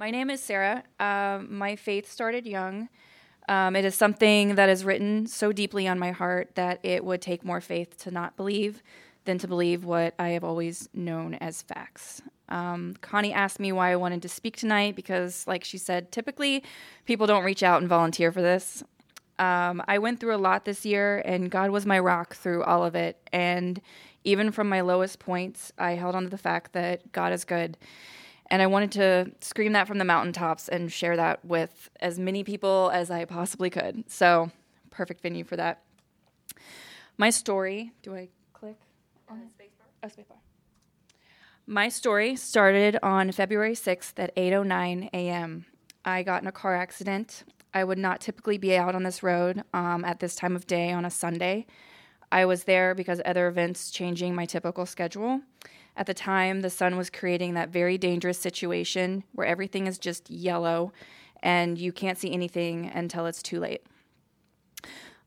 My name is Sarah. Uh, my faith started young. Um, it is something that is written so deeply on my heart that it would take more faith to not believe than to believe what I have always known as facts. Um, Connie asked me why I wanted to speak tonight because, like she said, typically people don't reach out and volunteer for this. Um, I went through a lot this year, and God was my rock through all of it. And even from my lowest points, I held on to the fact that God is good. And I wanted to scream that from the mountaintops and share that with as many people as I possibly could. So, perfect venue for that. My story, do I click on the spacebar? Oh, spacebar. My story started on February 6th at 8:09 a.m. I got in a car accident. I would not typically be out on this road um, at this time of day on a Sunday. I was there because other events changing my typical schedule. At the time, the sun was creating that very dangerous situation where everything is just yellow and you can't see anything until it's too late.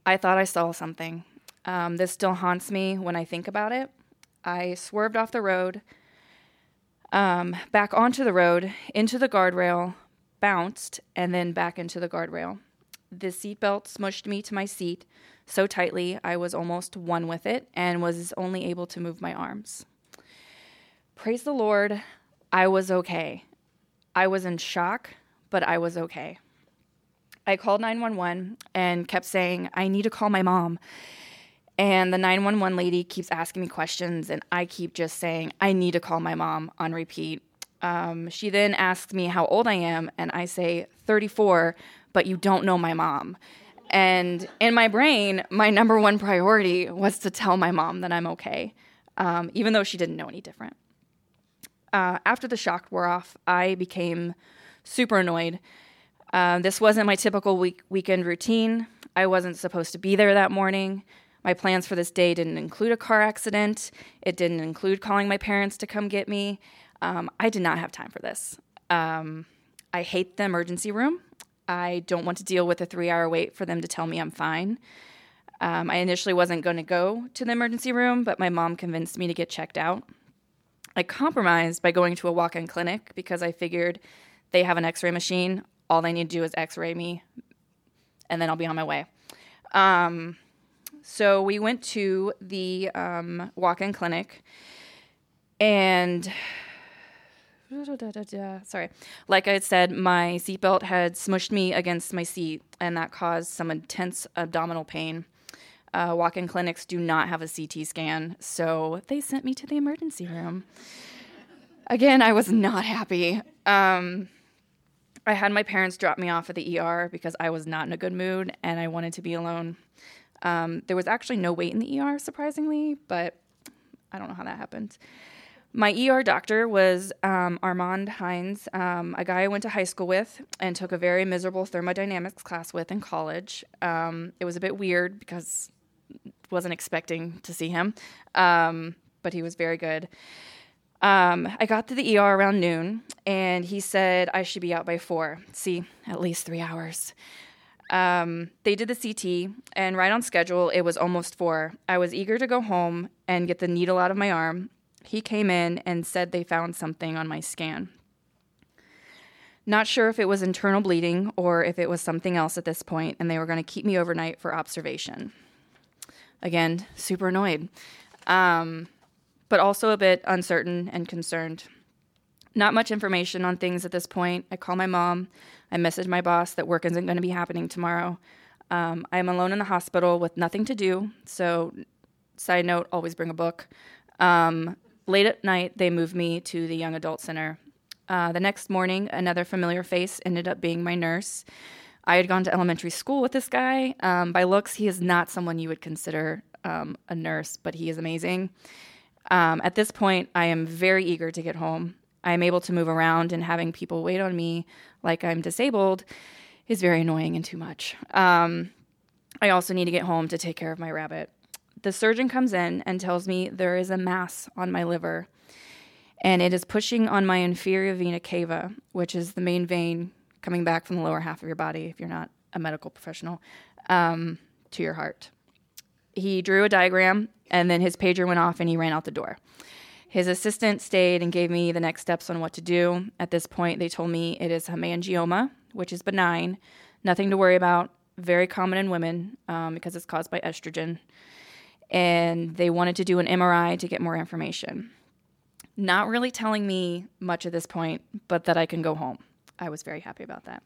I thought I saw something. Um, this still haunts me when I think about it. I swerved off the road, um, back onto the road, into the guardrail, bounced, and then back into the guardrail. The seatbelt smushed me to my seat so tightly I was almost one with it and was only able to move my arms. Praise the Lord, I was okay. I was in shock, but I was okay. I called 911 and kept saying, I need to call my mom. And the 911 lady keeps asking me questions, and I keep just saying, I need to call my mom on repeat. Um, she then asks me how old I am, and I say 34, but you don't know my mom. And in my brain, my number one priority was to tell my mom that I'm okay, um, even though she didn't know any different. Uh, after the shock wore off, I became super annoyed. Uh, this wasn't my typical week- weekend routine. I wasn't supposed to be there that morning. My plans for this day didn't include a car accident. It didn't include calling my parents to come get me. Um, I did not have time for this. Um, I hate the emergency room. I don't want to deal with a three hour wait for them to tell me I'm fine. Um, I initially wasn't going to go to the emergency room, but my mom convinced me to get checked out. I compromised by going to a walk in clinic because I figured they have an x ray machine. All they need to do is x ray me, and then I'll be on my way. Um, so we went to the um, walk in clinic, and sorry, like I had said, my seatbelt had smushed me against my seat, and that caused some intense abdominal pain. Uh, walk in clinics do not have a CT scan, so they sent me to the emergency room. Again, I was not happy. Um, I had my parents drop me off at the ER because I was not in a good mood and I wanted to be alone. Um, there was actually no wait in the ER, surprisingly, but I don't know how that happened. My ER doctor was um, Armand Hines, um, a guy I went to high school with and took a very miserable thermodynamics class with in college. Um, it was a bit weird because wasn't expecting to see him, um, but he was very good. Um, I got to the ER around noon, and he said I should be out by four. See, at least three hours. Um, they did the CT, and right on schedule, it was almost four. I was eager to go home and get the needle out of my arm. He came in and said they found something on my scan. Not sure if it was internal bleeding or if it was something else at this point, and they were going to keep me overnight for observation. Again, super annoyed, um, but also a bit uncertain and concerned. Not much information on things at this point. I call my mom. I message my boss that work isn't going to be happening tomorrow. Um, I am alone in the hospital with nothing to do. So, side note, always bring a book. Um, late at night, they moved me to the young adult center. Uh, the next morning, another familiar face ended up being my nurse. I had gone to elementary school with this guy. Um, by looks, he is not someone you would consider um, a nurse, but he is amazing. Um, at this point, I am very eager to get home. I am able to move around, and having people wait on me like I'm disabled is very annoying and too much. Um, I also need to get home to take care of my rabbit. The surgeon comes in and tells me there is a mass on my liver, and it is pushing on my inferior vena cava, which is the main vein coming back from the lower half of your body, if you're not a medical professional, um, to your heart. He drew a diagram, and then his pager went off and he ran out the door. His assistant stayed and gave me the next steps on what to do. At this point, they told me it is hemangioma, which is benign, nothing to worry about, very common in women um, because it's caused by estrogen. And they wanted to do an MRI to get more information. Not really telling me much at this point, but that I can go home. I was very happy about that.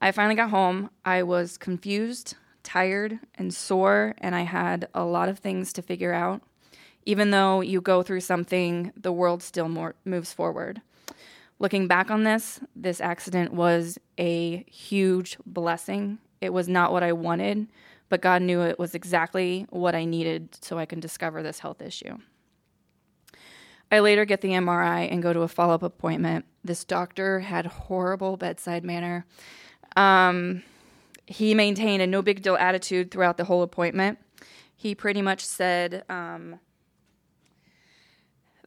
I finally got home. I was confused, tired, and sore, and I had a lot of things to figure out even though you go through something, the world still more moves forward. Looking back on this, this accident was a huge blessing. It was not what I wanted, but God knew it was exactly what I needed so I can discover this health issue. I later get the MRI and go to a follow up appointment. This doctor had horrible bedside manner. Um, he maintained a no big deal attitude throughout the whole appointment. He pretty much said, um,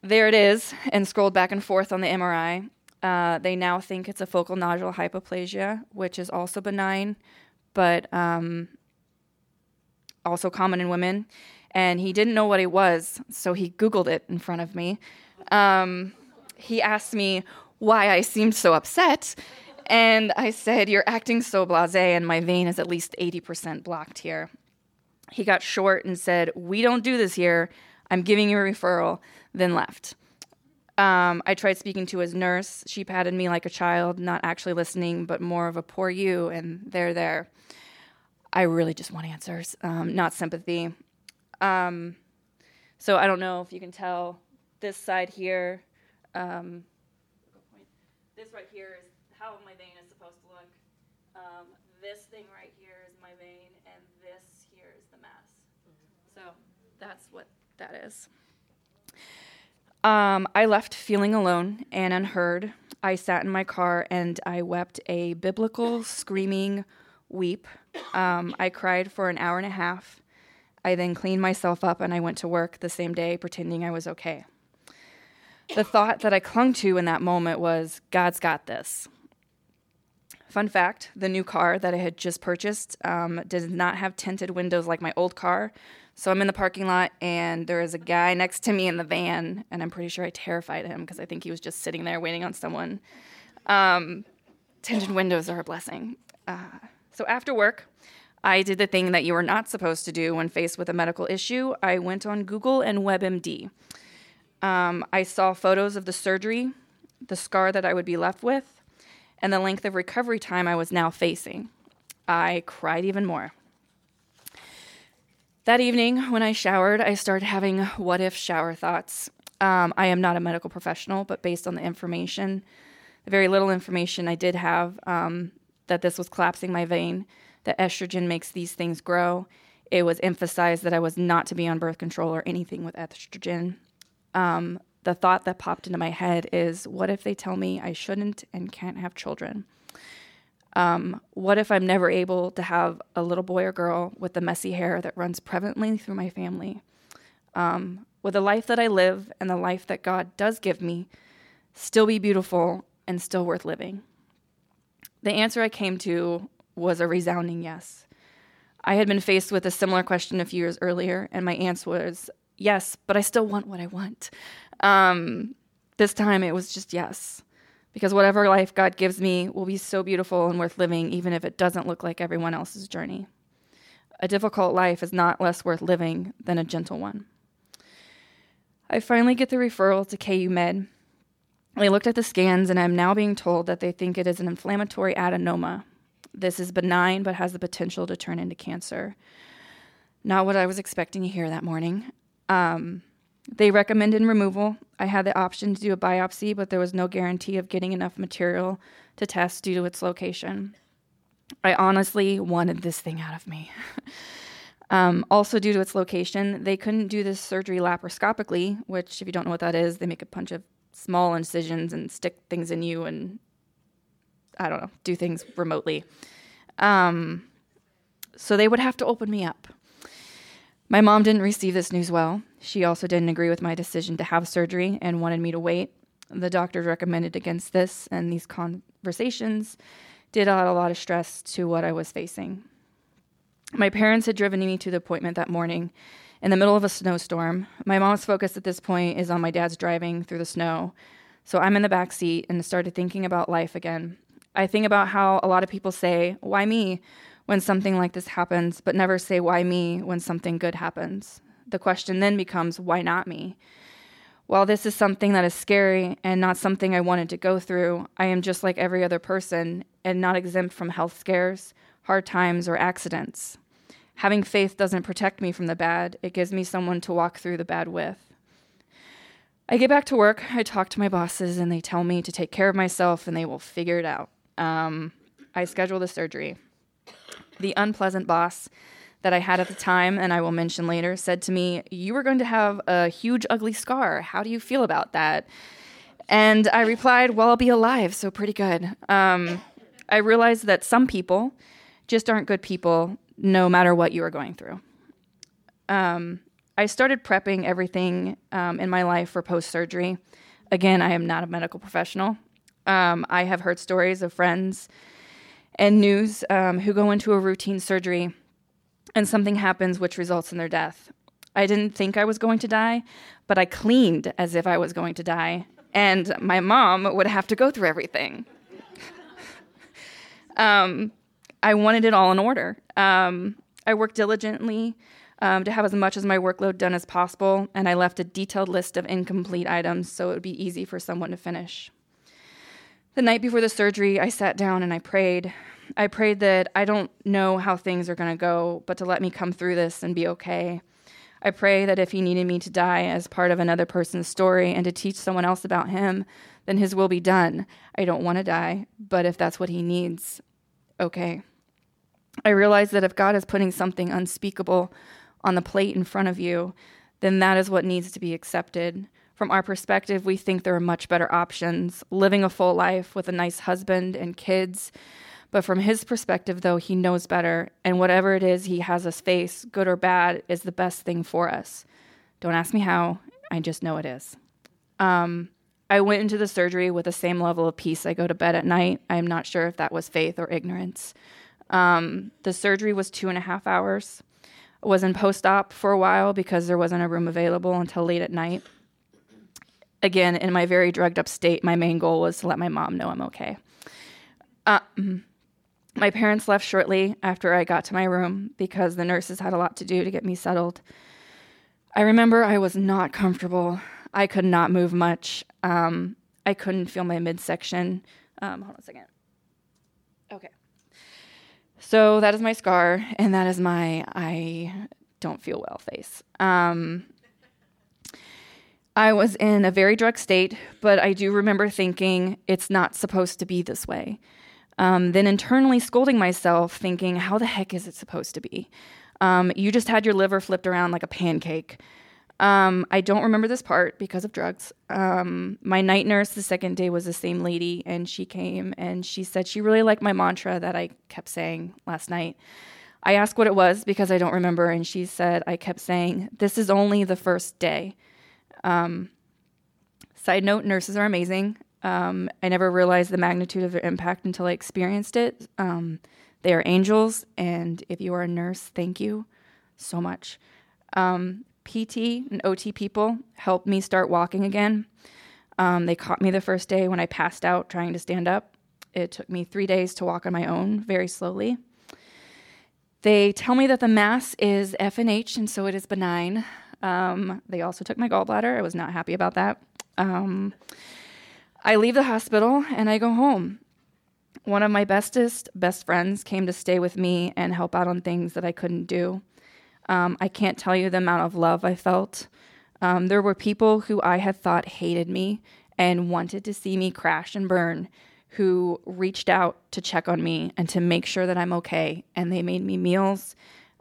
there it is, and scrolled back and forth on the MRI. Uh, they now think it's a focal nodular hyperplasia, which is also benign, but um, also common in women. And he didn't know what it was, so he Googled it in front of me. Um, he asked me why I seemed so upset. And I said, You're acting so blase, and my vein is at least 80% blocked here. He got short and said, We don't do this here. I'm giving you a referral then left. Um, I tried speaking to his nurse. She patted me like a child, not actually listening, but more of a poor you, and they're there. I really just want answers, um, not sympathy. Um, so I don't know if you can tell this side here. Um, this right here is how my vein is supposed to look. Um, this thing right here is my vein, and this here is the mass. So that's what that is. Um, I left feeling alone and unheard. I sat in my car and I wept a biblical screaming weep. Um, I cried for an hour and a half. I then cleaned myself up and I went to work the same day pretending I was okay. The thought that I clung to in that moment was God's got this. Fun fact the new car that I had just purchased um, does not have tinted windows like my old car, so I'm in the parking lot, and there is a guy next to me in the van, and I'm pretty sure I terrified him because I think he was just sitting there waiting on someone. Um, tinted windows are a blessing. Uh, so after work, I did the thing that you are not supposed to do when faced with a medical issue. I went on Google and WebMD. Um, I saw photos of the surgery, the scar that I would be left with, and the length of recovery time I was now facing. I cried even more. That evening, when I showered, I started having what if shower thoughts. Um, I am not a medical professional, but based on the information, the very little information I did have, um, that this was collapsing my vein, that estrogen makes these things grow. It was emphasized that I was not to be on birth control or anything with estrogen. Um, the thought that popped into my head is what if they tell me I shouldn't and can't have children? Um, what if I'm never able to have a little boy or girl with the messy hair that runs prevalently through my family? Um, will the life that I live and the life that God does give me still be beautiful and still worth living? The answer I came to was a resounding yes. I had been faced with a similar question a few years earlier, and my answer was yes, but I still want what I want. Um, this time it was just yes because whatever life God gives me will be so beautiful and worth living, even if it doesn't look like everyone else's journey. A difficult life is not less worth living than a gentle one. I finally get the referral to KU Med. They looked at the scans, and I'm now being told that they think it is an inflammatory adenoma. This is benign, but has the potential to turn into cancer. Not what I was expecting to hear that morning. Um, they recommended removal. I had the option to do a biopsy, but there was no guarantee of getting enough material to test due to its location. I honestly wanted this thing out of me. um, also, due to its location, they couldn't do this surgery laparoscopically, which, if you don't know what that is, they make a bunch of small incisions and stick things in you and, I don't know, do things remotely. Um, so they would have to open me up. My mom didn't receive this news well. She also didn't agree with my decision to have surgery and wanted me to wait. The doctors recommended against this, and these conversations did add a lot of stress to what I was facing. My parents had driven me to the appointment that morning, in the middle of a snowstorm. My mom's focus at this point is on my dad's driving through the snow. So I'm in the back seat and started thinking about life again. I think about how a lot of people say, Why me? when something like this happens, but never say, Why me? when something good happens. The question then becomes, Why not me? While this is something that is scary and not something I wanted to go through, I am just like every other person and not exempt from health scares, hard times, or accidents. Having faith doesn't protect me from the bad, it gives me someone to walk through the bad with. I get back to work, I talk to my bosses, and they tell me to take care of myself and they will figure it out. Um, I schedule the surgery. The unpleasant boss that I had at the time, and I will mention later, said to me, You are going to have a huge, ugly scar. How do you feel about that? And I replied, Well, I'll be alive, so pretty good. Um, I realized that some people just aren't good people no matter what you are going through. Um, I started prepping everything um, in my life for post surgery. Again, I am not a medical professional. Um, I have heard stories of friends and news um, who go into a routine surgery and something happens which results in their death. I didn't think I was going to die, but I cleaned as if I was going to die, and my mom would have to go through everything. um, I wanted it all in order. Um, I worked diligently um, to have as much of my workload done as possible, and I left a detailed list of incomplete items so it would be easy for someone to finish. The night before the surgery, I sat down and I prayed. I prayed that I don't know how things are going to go, but to let me come through this and be okay. I pray that if he needed me to die as part of another person's story and to teach someone else about him, then his will be done. I don't want to die, but if that's what he needs, okay. I realize that if God is putting something unspeakable on the plate in front of you, then that is what needs to be accepted. From our perspective, we think there are much better options living a full life with a nice husband and kids but from his perspective, though, he knows better, and whatever it is he has us face, good or bad, is the best thing for us. Don't ask me how, I just know it is. Um, I went into the surgery with the same level of peace I go to bed at night. I'm not sure if that was faith or ignorance. Um, the surgery was two and a half hours. I was in post op for a while because there wasn't a room available until late at night. Again, in my very drugged up state, my main goal was to let my mom know I'm okay. Uh, my parents left shortly after I got to my room because the nurses had a lot to do to get me settled. I remember I was not comfortable. I could not move much. Um, I couldn't feel my midsection. Um, hold on a second. Okay. So that is my scar, and that is my I don't feel well face. Um, I was in a very drug state, but I do remember thinking it's not supposed to be this way. Um, then internally scolding myself, thinking, how the heck is it supposed to be? Um, you just had your liver flipped around like a pancake. Um, I don't remember this part because of drugs. Um, my night nurse the second day was the same lady, and she came and she said she really liked my mantra that I kept saying last night. I asked what it was because I don't remember, and she said I kept saying, This is only the first day. Um, side note nurses are amazing. Um, I never realized the magnitude of their impact until I experienced it. Um, they are angels, and if you are a nurse, thank you so much. Um, PT and OT people helped me start walking again. Um, they caught me the first day when I passed out trying to stand up. It took me three days to walk on my own, very slowly. They tell me that the mass is FNH, and so it is benign. Um, they also took my gallbladder. I was not happy about that. Um, I leave the hospital and I go home. One of my bestest best friends came to stay with me and help out on things that I couldn't do. Um, I can't tell you the amount of love I felt. Um, there were people who I had thought hated me and wanted to see me crash and burn who reached out to check on me and to make sure that I'm okay. And they made me meals.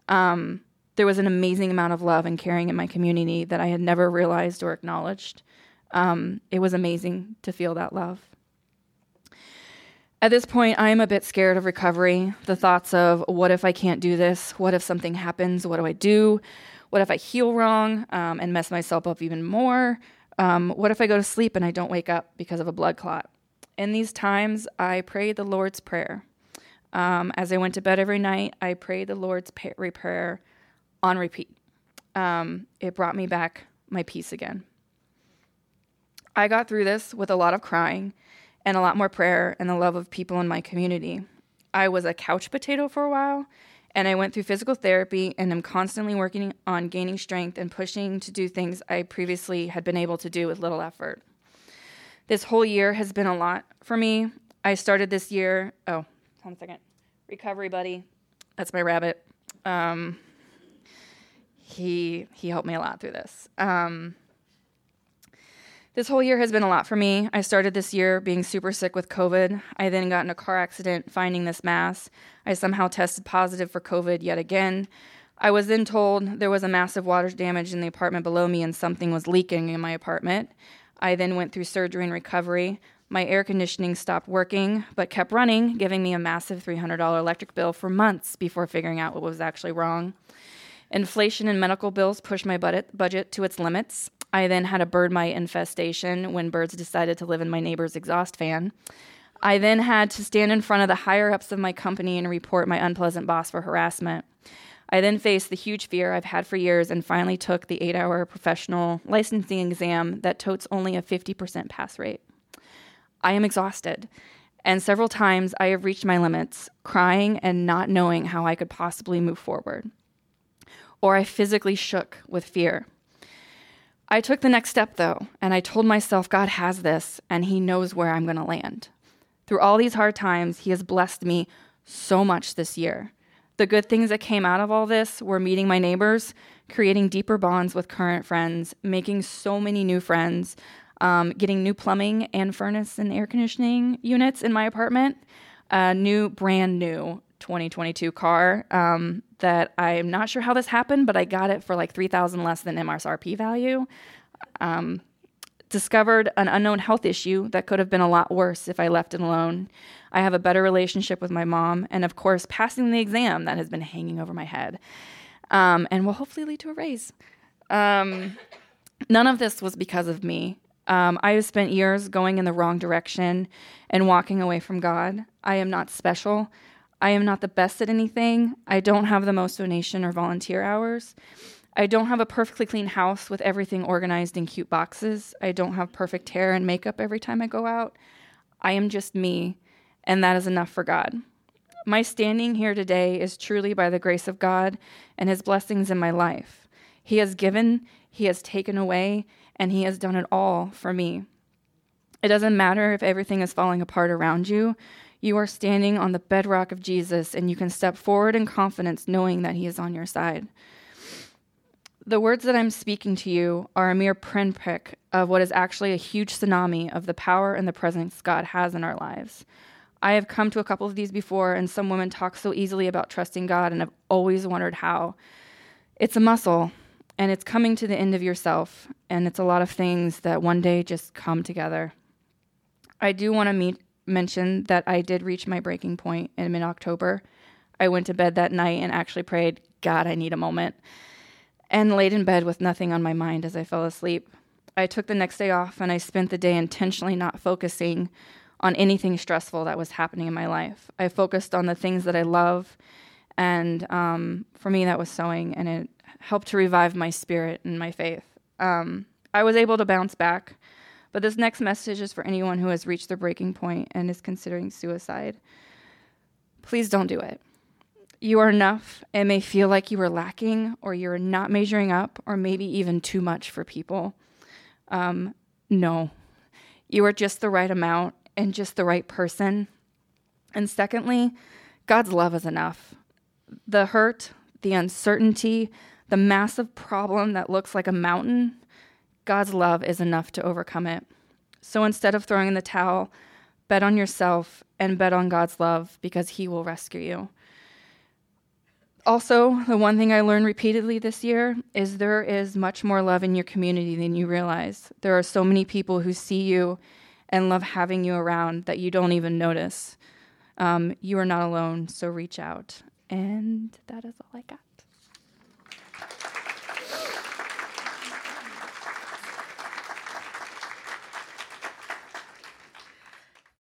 Um, there was an amazing amount of love and caring in my community that I had never realized or acknowledged. Um, it was amazing to feel that love. At this point, I am a bit scared of recovery. The thoughts of what if I can't do this? What if something happens? What do I do? What if I heal wrong um, and mess myself up even more? Um, what if I go to sleep and I don't wake up because of a blood clot? In these times, I prayed the Lord's Prayer. Um, as I went to bed every night, I prayed the Lord's prayer on repeat. um, it brought me back my peace again. I got through this with a lot of crying and a lot more prayer and the love of people in my community. I was a couch potato for a while, and I went through physical therapy and am constantly working on gaining strength and pushing to do things I previously had been able to do with little effort. This whole year has been a lot for me. I started this year, oh, second. Recovery buddy. That's my rabbit. Um, he he helped me a lot through this. Um, this whole year has been a lot for me. I started this year being super sick with COVID. I then got in a car accident finding this mass. I somehow tested positive for COVID yet again. I was then told there was a massive water damage in the apartment below me and something was leaking in my apartment. I then went through surgery and recovery. My air conditioning stopped working, but kept running, giving me a massive $300 electric bill for months before figuring out what was actually wrong. Inflation and medical bills pushed my budget to its limits. I then had a bird mite infestation when birds decided to live in my neighbor's exhaust fan. I then had to stand in front of the higher ups of my company and report my unpleasant boss for harassment. I then faced the huge fear I've had for years and finally took the eight hour professional licensing exam that totes only a 50% pass rate. I am exhausted, and several times I have reached my limits, crying and not knowing how I could possibly move forward. Or I physically shook with fear. I took the next step though, and I told myself God has this and He knows where I'm going to land. Through all these hard times, He has blessed me so much this year. The good things that came out of all this were meeting my neighbors, creating deeper bonds with current friends, making so many new friends, um, getting new plumbing and furnace and air conditioning units in my apartment, a new, brand new 2022 car um, that I'm not sure how this happened, but I got it for like 3000 less than MSRP value. Um, discovered an unknown health issue that could have been a lot worse if I left it alone. I have a better relationship with my mom, and of course, passing the exam that has been hanging over my head um, and will hopefully lead to a raise. Um, none of this was because of me. Um, I have spent years going in the wrong direction and walking away from God. I am not special. I am not the best at anything. I don't have the most donation or volunteer hours. I don't have a perfectly clean house with everything organized in cute boxes. I don't have perfect hair and makeup every time I go out. I am just me, and that is enough for God. My standing here today is truly by the grace of God and His blessings in my life. He has given, He has taken away, and He has done it all for me. It doesn't matter if everything is falling apart around you. You are standing on the bedrock of Jesus, and you can step forward in confidence knowing that He is on your side. The words that I'm speaking to you are a mere pinprick of what is actually a huge tsunami of the power and the presence God has in our lives. I have come to a couple of these before, and some women talk so easily about trusting God, and I've always wondered how. It's a muscle, and it's coming to the end of yourself, and it's a lot of things that one day just come together. I do want to meet mention that I did reach my breaking point in mid October. I went to bed that night and actually prayed, God, I need a moment, and laid in bed with nothing on my mind as I fell asleep. I took the next day off and I spent the day intentionally not focusing on anything stressful that was happening in my life. I focused on the things that I love, and um, for me, that was sewing, and it helped to revive my spirit and my faith. Um, I was able to bounce back but this next message is for anyone who has reached their breaking point and is considering suicide. Please don't do it. You are enough. It may feel like you are lacking, or you're not measuring up, or maybe even too much for people. Um, no, you are just the right amount and just the right person. And secondly, God's love is enough. The hurt, the uncertainty, the massive problem that looks like a mountain God's love is enough to overcome it. So instead of throwing in the towel, bet on yourself and bet on God's love because He will rescue you. Also, the one thing I learned repeatedly this year is there is much more love in your community than you realize. There are so many people who see you and love having you around that you don't even notice. Um, you are not alone, so reach out. And that is all I got.